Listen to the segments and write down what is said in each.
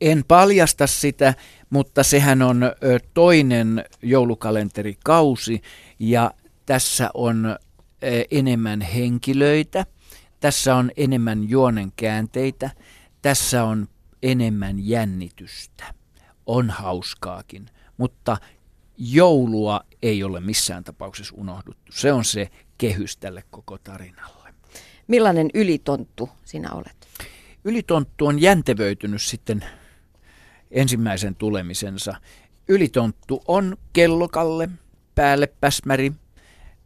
En paljasta sitä, mutta sehän on toinen joulukalenterikausi ja tässä on enemmän henkilöitä, tässä on enemmän juonen käänteitä, tässä on enemmän jännitystä. On hauskaakin, mutta joulua ei ole missään tapauksessa unohduttu. Se on se kehys tälle koko tarinalle. Millainen ylitonttu sinä olet? Ylitonttu on jäntevöitynyt sitten ensimmäisen tulemisensa. Ylitonttu on kellokalle, päälle päsmäri,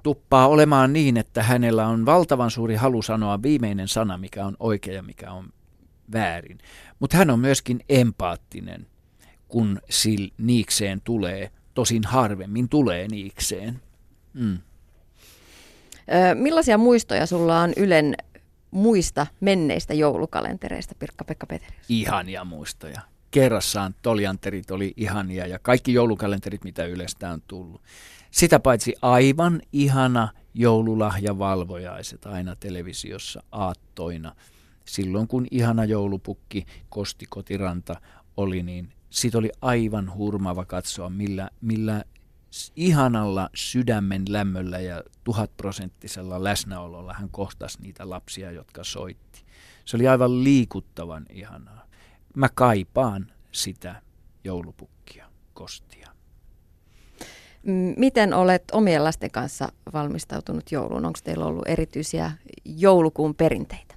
tuppaa olemaan niin, että hänellä on valtavan suuri halu sanoa viimeinen sana, mikä on oikea ja mikä on väärin. Mutta hän on myöskin empaattinen, kun sil niikseen tulee, tosin harvemmin tulee niikseen. Mm. Millaisia muistoja sulla on Ylen muista menneistä joulukalentereista, Pirkka-Pekka Petelius? Ihania muistoja. Kerrassaan tolianterit oli ihania ja kaikki joulukalenterit, mitä Ylestä on tullut. Sitä paitsi aivan ihana joululahjavalvojaiset aina televisiossa aattoina. Silloin kun ihana joulupukki Kosti Kotiranta oli, niin siitä oli aivan hurmaava katsoa, millä, millä ihanalla sydämen lämmöllä ja tuhatprosenttisella läsnäololla hän kohtasi niitä lapsia, jotka soitti. Se oli aivan liikuttavan ihanaa. Mä kaipaan sitä joulupukkia, kostia. Miten olet omien lasten kanssa valmistautunut jouluun? Onko teillä ollut erityisiä joulukuun perinteitä?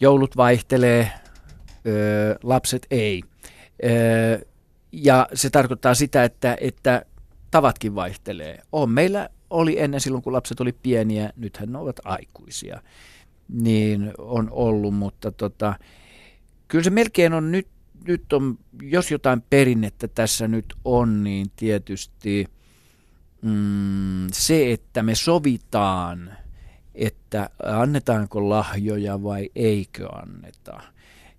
Joulut vaihtelee, öö, lapset ei. Öö, ja se tarkoittaa sitä, että, että tavatkin vaihtelee. On meillä oli ennen silloin, kun lapset oli pieniä, nythän ne ovat aikuisia, niin on ollut, mutta tota, kyllä se melkein on nyt nyt on, jos jotain perinnettä tässä nyt on, niin tietysti mm, se, että me sovitaan, että annetaanko lahjoja vai eikö anneta.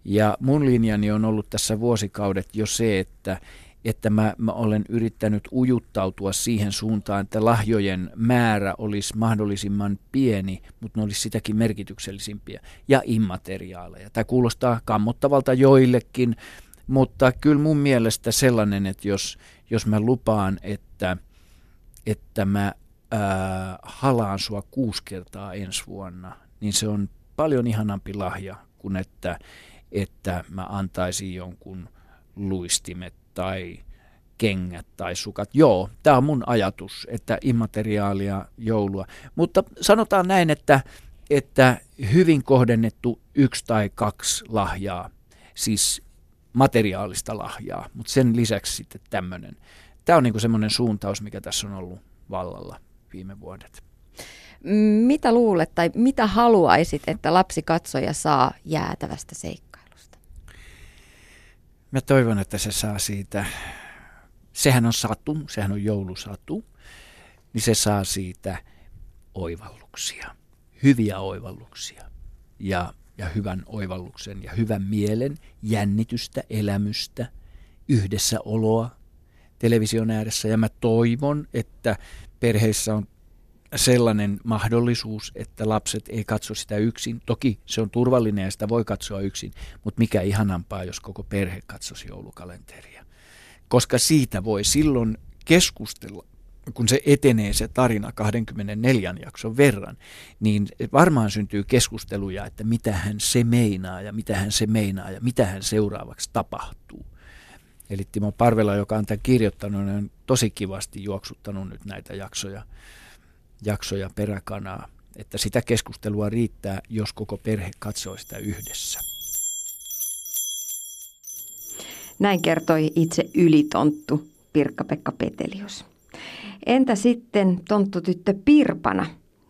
Ja mun linjani on ollut tässä vuosikaudet jo se, että että mä, mä olen yrittänyt ujuttautua siihen suuntaan, että lahjojen määrä olisi mahdollisimman pieni, mutta ne olisi sitäkin merkityksellisimpiä ja immateriaaleja. Tämä kuulostaa kammottavalta joillekin, mutta kyllä mun mielestä sellainen, että jos, jos mä lupaan, että, että mä ää, halaan sua kuusi kertaa ensi vuonna, niin se on paljon ihanampi lahja kuin että, että mä antaisin jonkun luistimet tai kengät tai sukat. Joo, tämä on mun ajatus, että immateriaalia joulua. Mutta sanotaan näin, että, että hyvin kohdennettu yksi tai kaksi lahjaa, siis materiaalista lahjaa, mutta sen lisäksi sitten tämmöinen. Tämä on niin semmoinen suuntaus, mikä tässä on ollut vallalla viime vuodet. Mitä luulet tai mitä haluaisit, että lapsi katsoja saa jäätävästä seikkailusta? Mä toivon, että se saa siitä sehän on satu, sehän on joulusatu, niin se saa siitä oivalluksia, hyviä oivalluksia ja, ja hyvän oivalluksen ja hyvän mielen, jännitystä, elämystä, yhdessäoloa television ääressä. Ja mä toivon, että perheissä on sellainen mahdollisuus, että lapset ei katso sitä yksin. Toki se on turvallinen ja sitä voi katsoa yksin, mutta mikä ihanampaa, jos koko perhe katsoisi joulukalenteria koska siitä voi silloin keskustella kun se etenee se tarina 24 jakson verran, niin varmaan syntyy keskusteluja, että mitä hän se meinaa ja mitä hän se meinaa ja mitä hän seuraavaksi tapahtuu. Eli Timo Parvela, joka on tämän kirjoittanut, on tosi kivasti juoksuttanut nyt näitä jaksoja, jaksoja peräkanaa, että sitä keskustelua riittää, jos koko perhe katsoo sitä yhdessä. Näin kertoi itse ylitonttu Pirkka-Pekka Petelius. Entä sitten tonttutyttö Pirpana,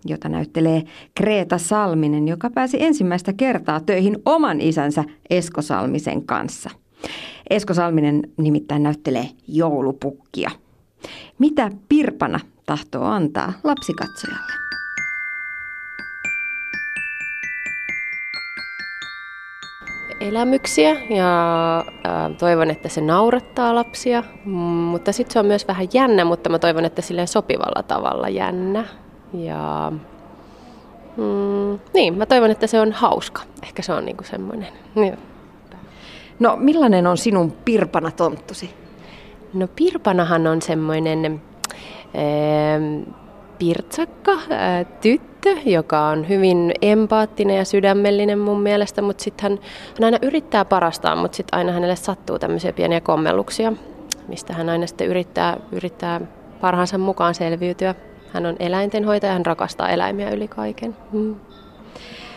jota näyttelee Kreeta Salminen, joka pääsi ensimmäistä kertaa töihin oman isänsä Esko Salmisen kanssa. Esko Salminen nimittäin näyttelee joulupukkia. Mitä Pirpana tahtoo antaa lapsikatsojalle? elämyksiä ja äh, toivon, että se naurattaa lapsia, mutta sitten se on myös vähän jännä, mutta mä toivon, että silleen sopivalla tavalla jännä. Ja mm, niin, mä toivon, että se on hauska. Ehkä se on niinku semmoinen. Niin. No millainen on sinun Pirpana tonttusi? No Pirpanahan on semmoinen pirtsakka äh, tyttö, joka on hyvin empaattinen ja sydämellinen mun mielestä, mutta sitten hän, hän aina yrittää parastaan, mutta sitten aina hänelle sattuu tämmöisiä pieniä kommelluksia, mistä hän aina sitten yrittää, yrittää parhaansa mukaan selviytyä. Hän on eläintenhoitaja, hän rakastaa eläimiä yli kaiken. Mm.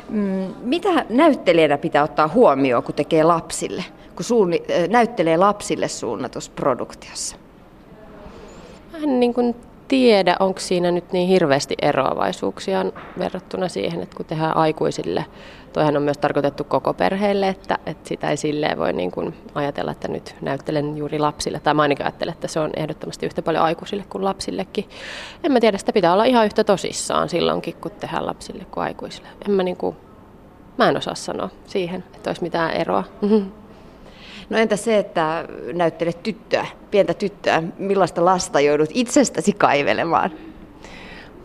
Mm, mitä näyttelijänä pitää ottaa huomioon, kun tekee lapsille, kun suunni, näyttelee lapsille suunnatussa produktiossa? Mä en niin kuin tiedä, onko siinä nyt niin hirveästi eroavaisuuksia verrattuna siihen, että kun tehdään aikuisille, toihan on myös tarkoitettu koko perheelle, että, että sitä ei silleen voi niin kuin ajatella, että nyt näyttelen juuri lapsille, tai mä ainakin ajattelen, että se on ehdottomasti yhtä paljon aikuisille kuin lapsillekin. En mä tiedä, sitä pitää olla ihan yhtä tosissaan silloinkin, kun tehdään lapsille kuin aikuisille. En mä, niin kuin, mä en osaa sanoa siihen, että olisi mitään eroa. No entä se, että näyttelet tyttöä, pientä tyttöä, millaista lasta joudut itsestäsi kaivelemaan?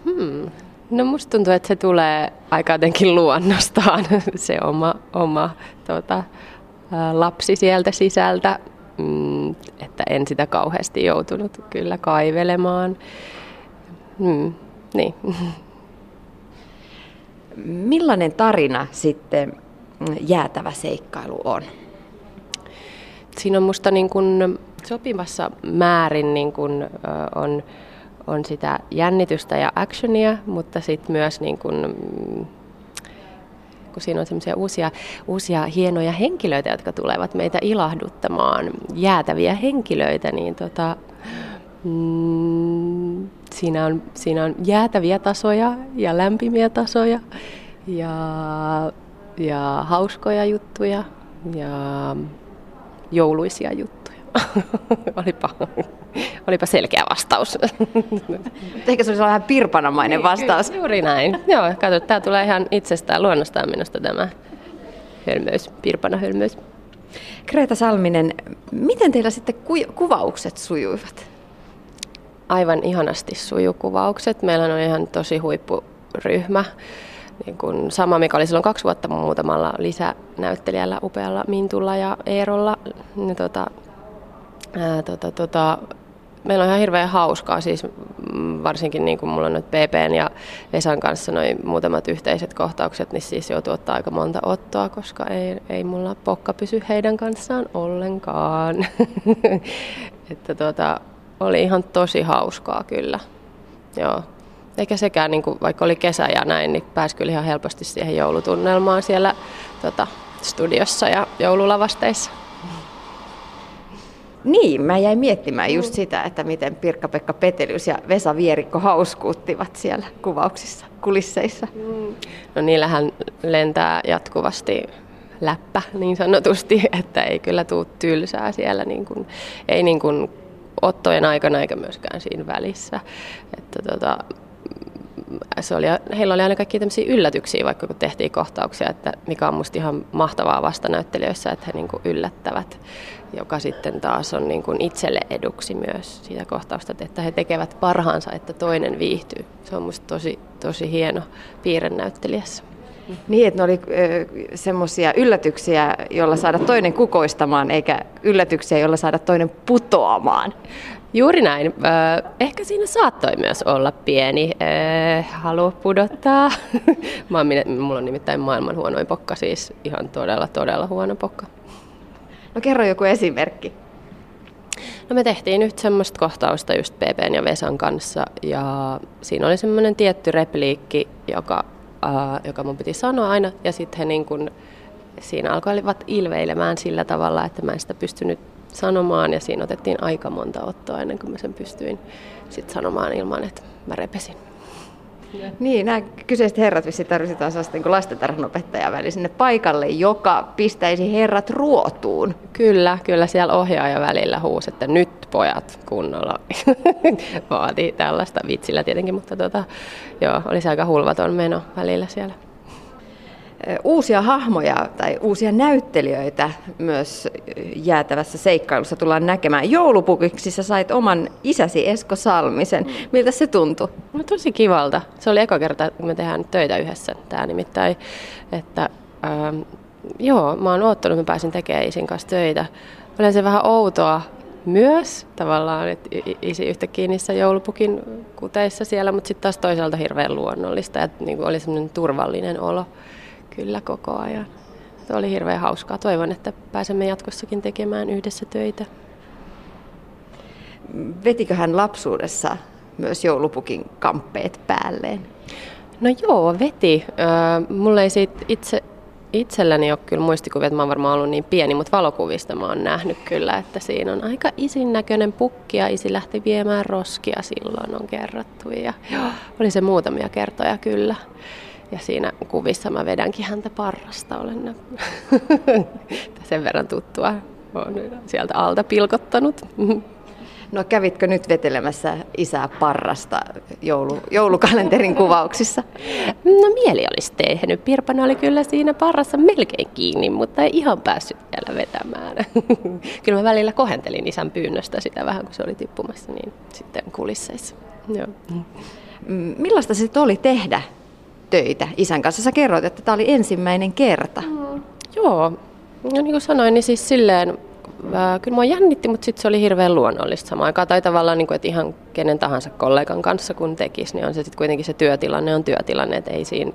Hmm. No musta tuntuu, että se tulee aika jotenkin luonnostaan, se oma, oma tota, lapsi sieltä sisältä, mm, että en sitä kauheasti joutunut kyllä kaivelemaan. Mm, niin. Millainen tarina sitten jäätävä seikkailu on? Siinä on musta niin kuin sopivassa määrin niin kuin, on, on sitä jännitystä ja actionia, mutta sitten myös niin kuin, kun siinä on semmoisia uusia, uusia hienoja henkilöitä, jotka tulevat meitä ilahduttamaan, jäätäviä henkilöitä, niin tota, mm, siinä, on, siinä on jäätäviä tasoja ja lämpimiä tasoja ja, ja hauskoja juttuja ja jouluisia juttuja. olipa, olipa selkeä vastaus. Ehkä se olisi vähän pirpanamainen niin, vastaus. Kyllä, juuri näin. Joo, katso, tämä tulee ihan itsestään luonnostaan minusta tämä hölmöys, pirpanahölmöys. Kreta Salminen, miten teillä sitten ku- kuvaukset sujuivat? Aivan ihanasti sujukuvaukset. Meillä on ihan tosi huippuryhmä niin kuin sama, mikä oli silloin kaksi vuotta muutamalla lisänäyttelijällä, upealla Mintulla ja Eerolla. Niin tota, ää, tota, tota, meillä on ihan hirveän hauskaa, siis mm, varsinkin niin kuin mulla on nyt PPn ja Vesan kanssa noin muutamat yhteiset kohtaukset, niin siis joutuu ottaa aika monta ottoa, koska ei, ei mulla pokka pysy heidän kanssaan ollenkaan. että tota, oli ihan tosi hauskaa kyllä. Joo. Eikä sekään, niin kuin, vaikka oli kesä ja näin, niin pääsi kyllä ihan helposti siihen joulutunnelmaan siellä tota, studiossa ja joululavasteissa. Niin, mä jäin miettimään just sitä, että miten Pirkka-Pekka Petelius ja Vesa Vierikko hauskuuttivat siellä kuvauksissa, kulisseissa. No niillähän lentää jatkuvasti läppä niin sanotusti, että ei kyllä tule tylsää siellä, niin kuin, ei niin kuin ottojen aikana eikä myöskään siinä välissä. Että tota, se oli, heillä oli aina kaikkia tämmöisiä yllätyksiä, vaikka kun tehtiin kohtauksia, että mikä on musta ihan mahtavaa vastanäyttelijöissä, että he niin kuin yllättävät, joka sitten taas on niin kuin itselle eduksi myös siitä kohtausta, että he tekevät parhaansa, että toinen viihtyy. Se on musta tosi, tosi hieno piirre näyttelijässä. Niin, että ne oli semmoisia yllätyksiä, joilla saada toinen kukoistamaan, eikä yllätyksiä, joilla saada toinen putoamaan. Juuri näin. Ehkä siinä saattoi myös olla pieni halu pudottaa. Mä oon, mulla on nimittäin maailman huonoin pokka, siis ihan todella, todella huono pokka. No kerro joku esimerkki. No me tehtiin nyt semmoista kohtausta just PPn ja Vesan kanssa ja siinä oli semmoinen tietty repliikki, joka, äh, joka mun piti sanoa aina ja sitten he niin kun, siinä alkoivat ilveilemään sillä tavalla, että mä en sitä pystynyt sanomaan ja siinä otettiin aika monta ottoa ennen kuin mä sen pystyin sit sanomaan ilman, että mä repesin. Ja. Niin, nämä kyseiset herrat vissi tarvitaan sellaista niin lastentarhanopettajan väli sinne paikalle, joka pistäisi herrat ruotuun. Kyllä, kyllä siellä ohjaaja välillä huusi, että nyt pojat kunnolla. Vaatii tällaista vitsillä tietenkin, mutta tota, joo, olisi aika hulvaton meno välillä siellä uusia hahmoja tai uusia näyttelijöitä myös jäätävässä seikkailussa tullaan näkemään. Joulupukiksi sä sait oman isäsi Esko Salmisen. Miltä se tuntui? No tosi kivalta. Se oli eka kerta, kun me tehdään töitä yhdessä. Tämä nimittäin, että ähm, joo, mä oon oottanut, että mä pääsin tekemään isin kanssa töitä. Olen se vähän outoa myös tavallaan, että isi yhtäkkiä niissä joulupukin kuteissa siellä, mutta sitten taas toisaalta hirveän luonnollista, että niin oli semmoinen turvallinen olo kyllä koko ajan. Se oli hirveän hauskaa. Toivon, että pääsemme jatkossakin tekemään yhdessä töitä. Vetikö hän lapsuudessa myös joulupukin kamppeet päälleen? No joo, veti. Mulla ei siitä itse itselläni ole kyllä muistikuvia, että mä oon varmaan ollut niin pieni, mutta valokuvista mä oon nähnyt kyllä, että siinä on aika isin näköinen pukki ja isi lähti viemään roskia silloin on kerrottu. Ja joo, oli se muutamia kertoja kyllä. Ja siinä kuvissa mä vedänkin häntä parrasta, olen sen verran tuttua. Olen sieltä alta pilkottanut. No kävitkö nyt vetelemässä isää parrasta joulu, joulukalenterin kuvauksissa? No mieli olisi tehnyt. Pirpana oli kyllä siinä parrassa melkein kiinni, mutta ei ihan päässyt vielä vetämään. kyllä mä välillä kohentelin isän pyynnöstä sitä vähän, kun se oli tippumassa, niin sitten kulisseissa. Joo. Millaista se oli tehdä töitä isän kanssa? Sä kerroit, että tämä oli ensimmäinen kerta. Mm, joo, no niin kuin sanoin, niin siis silleen kyllä mua jännitti, mutta sitten se oli hirveän luonnollista samaan aikaan. Tai tavallaan, niin kuin, että ihan kenen tahansa kollegan kanssa kun tekisi, niin on se sitten kuitenkin se työtilanne on työtilanne. Että ei siinä,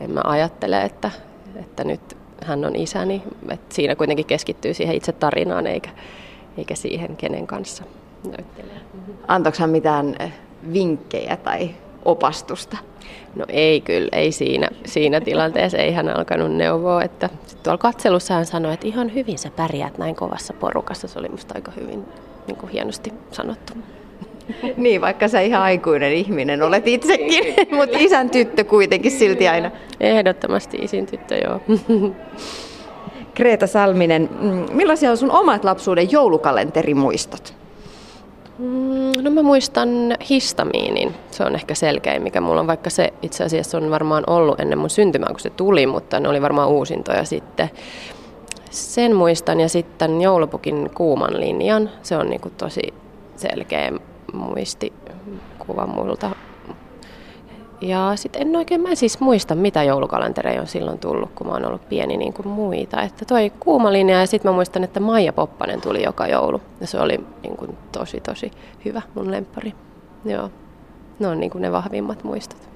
en mä ajattele, että, että nyt hän on isäni. Että siinä kuitenkin keskittyy siihen itse tarinaan eikä, eikä siihen, kenen kanssa näyttelee. Antoiko hän mitään vinkkejä tai opastusta? No ei kyllä, ei siinä, siinä tilanteessa, ei hän alkanut neuvoa. Että tuolla katselussa hän sanoi, että ihan hyvin sä pärjäät näin kovassa porukassa. Se oli musta aika hyvin niin kuin hienosti sanottu. Niin, vaikka sä ihan aikuinen ihminen olet itsekin, mutta isän tyttö kuitenkin silti aina. Ehdottomasti isin tyttö, joo. Kreeta Salminen, mm, millaisia on sun omat lapsuuden joulukalenterimuistot? Mm, no mä muistan histamiinin. Se on ehkä selkeä, mikä mulla on, vaikka se itse asiassa on varmaan ollut ennen mun syntymää, kun se tuli, mutta ne oli varmaan uusintoja sitten. Sen muistan ja sitten joulupukin kuuman linjan. Se on niin tosi selkeä muistikuva multa ja sitten en oikein, mä en siis muista, mitä joulukalentereja on silloin tullut, kun mä oon ollut pieni niin kuin muita. Että toi kuuma linja ja sitten mä muistan, että Maija Poppanen tuli joka joulu. Ja se oli niin kuin tosi tosi hyvä mun lemppari. Joo, ne on niin kuin ne vahvimmat muistot.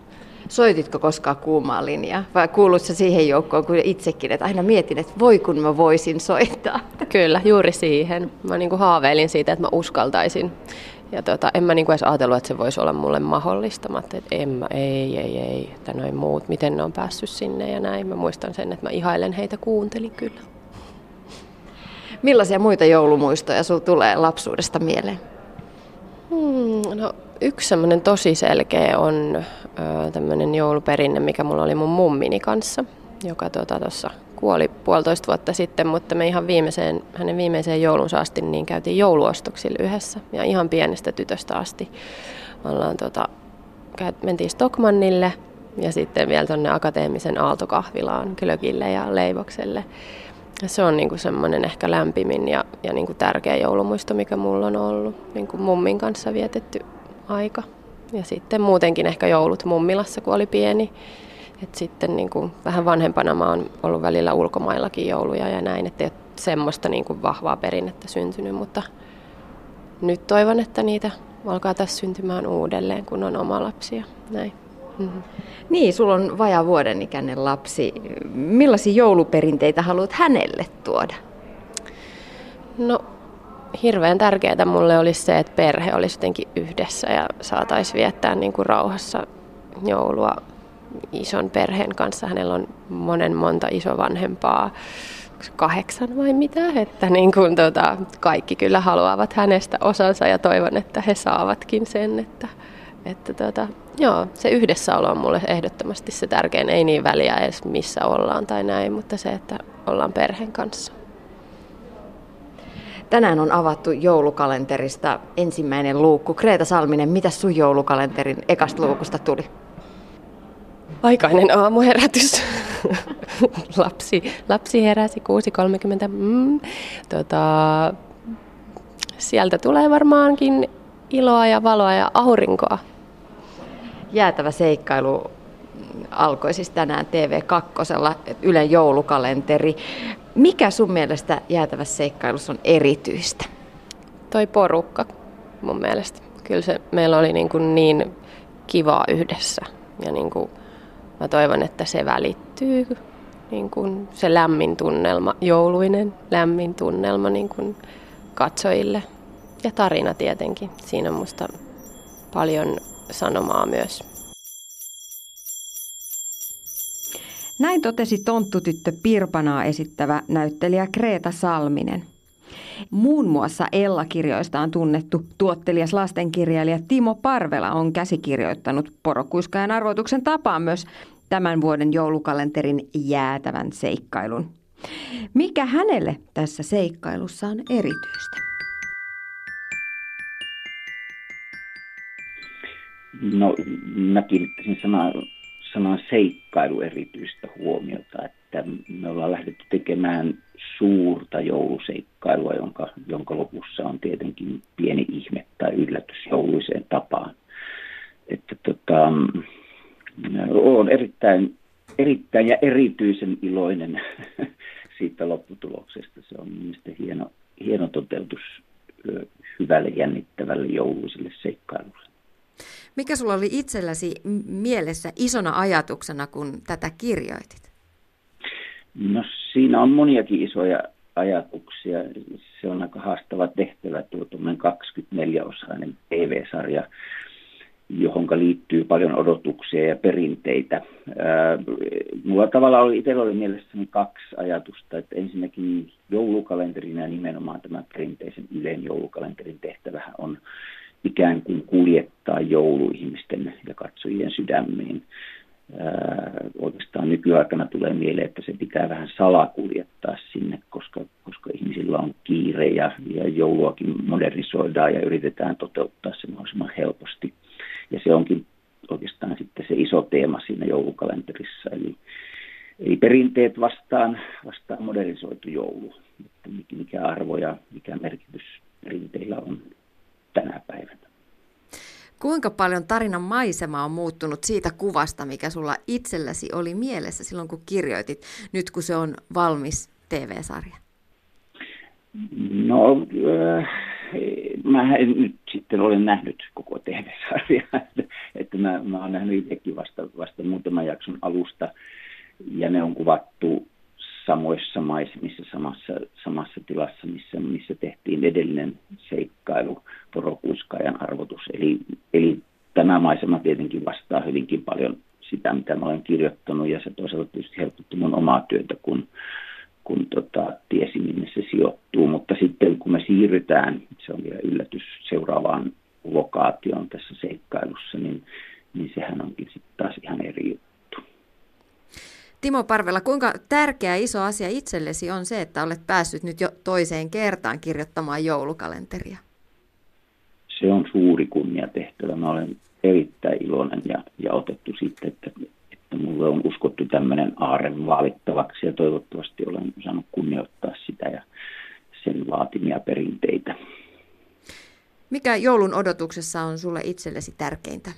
Soititko koskaan kuumaa linjaa vai kuulutko siihen joukkoon kuin itsekin, että aina mietin, että voi kun mä voisin soittaa? Kyllä, juuri siihen. Mä niin kuin haaveilin siitä, että mä uskaltaisin ja tota, en mä niinku edes ajatellut, että se voisi olla mulle mahdollista. Mä että en mä, ei, ei, ei, että noin muut, miten ne on päässyt sinne ja näin. Mä muistan sen, että mä ihailen heitä, kuuntelin kyllä. Millaisia muita joulumuistoja sulla tulee lapsuudesta mieleen? Hmm, no, yksi semmoinen tosi selkeä on tämmöinen jouluperinne, mikä mulla oli mun mummini kanssa, joka tuossa tota, kuoli puolitoista vuotta sitten, mutta me ihan viimeiseen, hänen viimeiseen joulunsa asti niin käytiin jouluostoksilla yhdessä ja ihan pienestä tytöstä asti. Ollaan tota, mentiin Stockmannille ja sitten vielä tuonne akateemisen aaltokahvilaan, Klökille ja Leivokselle. Se on niinku semmoinen ehkä lämpimin ja, ja niinku tärkeä joulumuisto, mikä mulla on ollut. Niinku mummin kanssa vietetty aika. Ja sitten muutenkin ehkä joulut mummilassa, kun oli pieni. Et sitten niin kuin, vähän vanhempana mä oon ollut välillä ulkomaillakin jouluja ja näin, että ei ole semmoista niin kuin, vahvaa perinnettä syntynyt, mutta nyt toivon, että niitä alkaa tässä syntymään uudelleen, kun on oma lapsi ja näin. Mm-hmm. Niin, sulla on vajaa vuoden ikäinen lapsi. Millaisia jouluperinteitä haluat hänelle tuoda? No, hirveän tärkeää mulle olisi se, että perhe olisi jotenkin yhdessä ja saataisiin viettää niin kuin rauhassa joulua ison perheen kanssa. Hänellä on monen monta isovanhempaa, kahdeksan vai mitä, että niin kuin, tota, kaikki kyllä haluavat hänestä osansa ja toivon, että he saavatkin sen, että, että tota, joo, se yhdessäolo on mulle ehdottomasti se tärkein, ei niin väliä edes missä ollaan tai näin, mutta se, että ollaan perheen kanssa. Tänään on avattu joulukalenterista ensimmäinen luukku. Kreeta Salminen, mitä sun joulukalenterin ekasta luukusta tuli? Aikainen aamuherätys. lapsi, lapsi heräsi 6.30. Mm. Tota, sieltä tulee varmaankin iloa ja valoa ja aurinkoa. Jäätävä seikkailu alkoi siis tänään TV2, Ylen joulukalenteri. Mikä sun mielestä jäätävässä seikkailussa on erityistä? Toi porukka mun mielestä. Kyllä se meillä oli niin, kuin niin kivaa yhdessä ja niin kuin mä toivon, että se välittyy niin kuin se lämmin tunnelma, jouluinen lämmin tunnelma niin kuin katsojille. Ja tarina tietenkin. Siinä on musta paljon sanomaa myös. Näin totesi tonttutyttö Pirpanaa esittävä näyttelijä Kreeta Salminen. Muun muassa Ella-kirjoista on tunnettu tuottelias lastenkirjailija Timo Parvela on käsikirjoittanut porokuiskajan arvoituksen tapaan myös tämän vuoden joulukalenterin jäätävän seikkailun. Mikä hänelle tässä seikkailussa on erityistä? No, mä kiinnittäisin sanan seikkailu erityistä huomiota, että me ollaan lähdetty tekemään suurta jouluseikkailua, jonka, jonka lopussa on tietenkin pieni ihme tai yllätys jouluiseen tapaan. Että tota, olen erittäin, erittäin ja erityisen iloinen siitä lopputuloksesta. Se on mielestäni hieno, hieno toteutus hyvälle jännittävälle jouluiselle seikkailulle. Mikä sulla oli itselläsi mielessä isona ajatuksena, kun tätä kirjoitit? No siinä on moniakin isoja ajatuksia. Se on aika haastava tehtävä tuo 24-osainen TV-sarja johon liittyy paljon odotuksia ja perinteitä. Mulla tavallaan oli itsellä oli mielessäni kaksi ajatusta, että ensinnäkin joulukalenterin ja nimenomaan tämä perinteisen Ylen joulukalenterin tehtävähän on ikään kuin kuljettaa jouluihmisten ja katsojien sydämiin. oikeastaan nykyaikana tulee mieleen, että se pitää vähän salakuljettaa sinne, koska, koska ihmisillä on kiire ja, ja jouluakin modernisoidaan ja yritetään toteuttaa se mahdollisimman helposti ja se onkin oikeastaan sitten se iso teema siinä joulukalenterissa, eli, eli perinteet vastaan, vastaan modernisoitu joulu, että mikä arvo ja mikä merkitys perinteillä on tänä päivänä. Kuinka paljon tarinan maisema on muuttunut siitä kuvasta, mikä sulla itselläsi oli mielessä silloin, kun kirjoitit, nyt kun se on valmis TV-sarja? No, äh, mä en nyt sitten olen nähnyt koko TV-sarjaa, että, että mä, mä olen nähnyt itsekin vasta, vasta muutaman jakson alusta, ja ne on kuvattu samoissa maisemissa, samassa, samassa tilassa, missä, missä tehtiin edellinen seikkailu, porokuiskaajan arvotus. Eli, eli tämä maisema tietenkin vastaa hyvinkin paljon sitä, mitä mä olen kirjoittanut, ja se toisaalta tietysti helpotti mun omaa työtä, kun kun tota, tiesi, minne se sijoittuu. Mutta sitten kun me siirrytään, se on vielä yllätys seuraavaan lokaatioon tässä seikkailussa, niin, niin sehän onkin sitten taas ihan eri juttu. Timo Parvela, kuinka tärkeä iso asia itsellesi on se, että olet päässyt nyt jo toiseen kertaan kirjoittamaan joulukalenteria? Se on suuri kunniatehtävä. Mä olen erittäin iloinen ja, ja otettu sitten, että mulle on uskottu tämmöinen aare vaalittavaksi ja toivottavasti olen saanut kunnioittaa sitä ja sen vaatimia perinteitä. Mikä joulun odotuksessa on sulle itsellesi tärkeintä?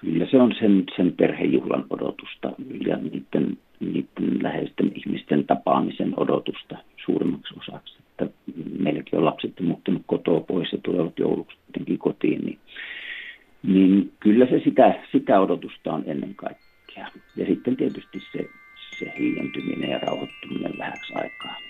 Kyllä se on sen, sen perhejuhlan odotusta ja niiden, niiden läheisten ihmisten tapaamisen odotusta suurimmaksi osaksi. Että meilläkin on lapset muuttunut kotoa pois ja tulevat jouluksi kotiin, niin niin kyllä se sitä, sitä odotusta on ennen kaikkea. Ja sitten tietysti se, se hiljentyminen ja rauhoittuminen vähäksi aikaa.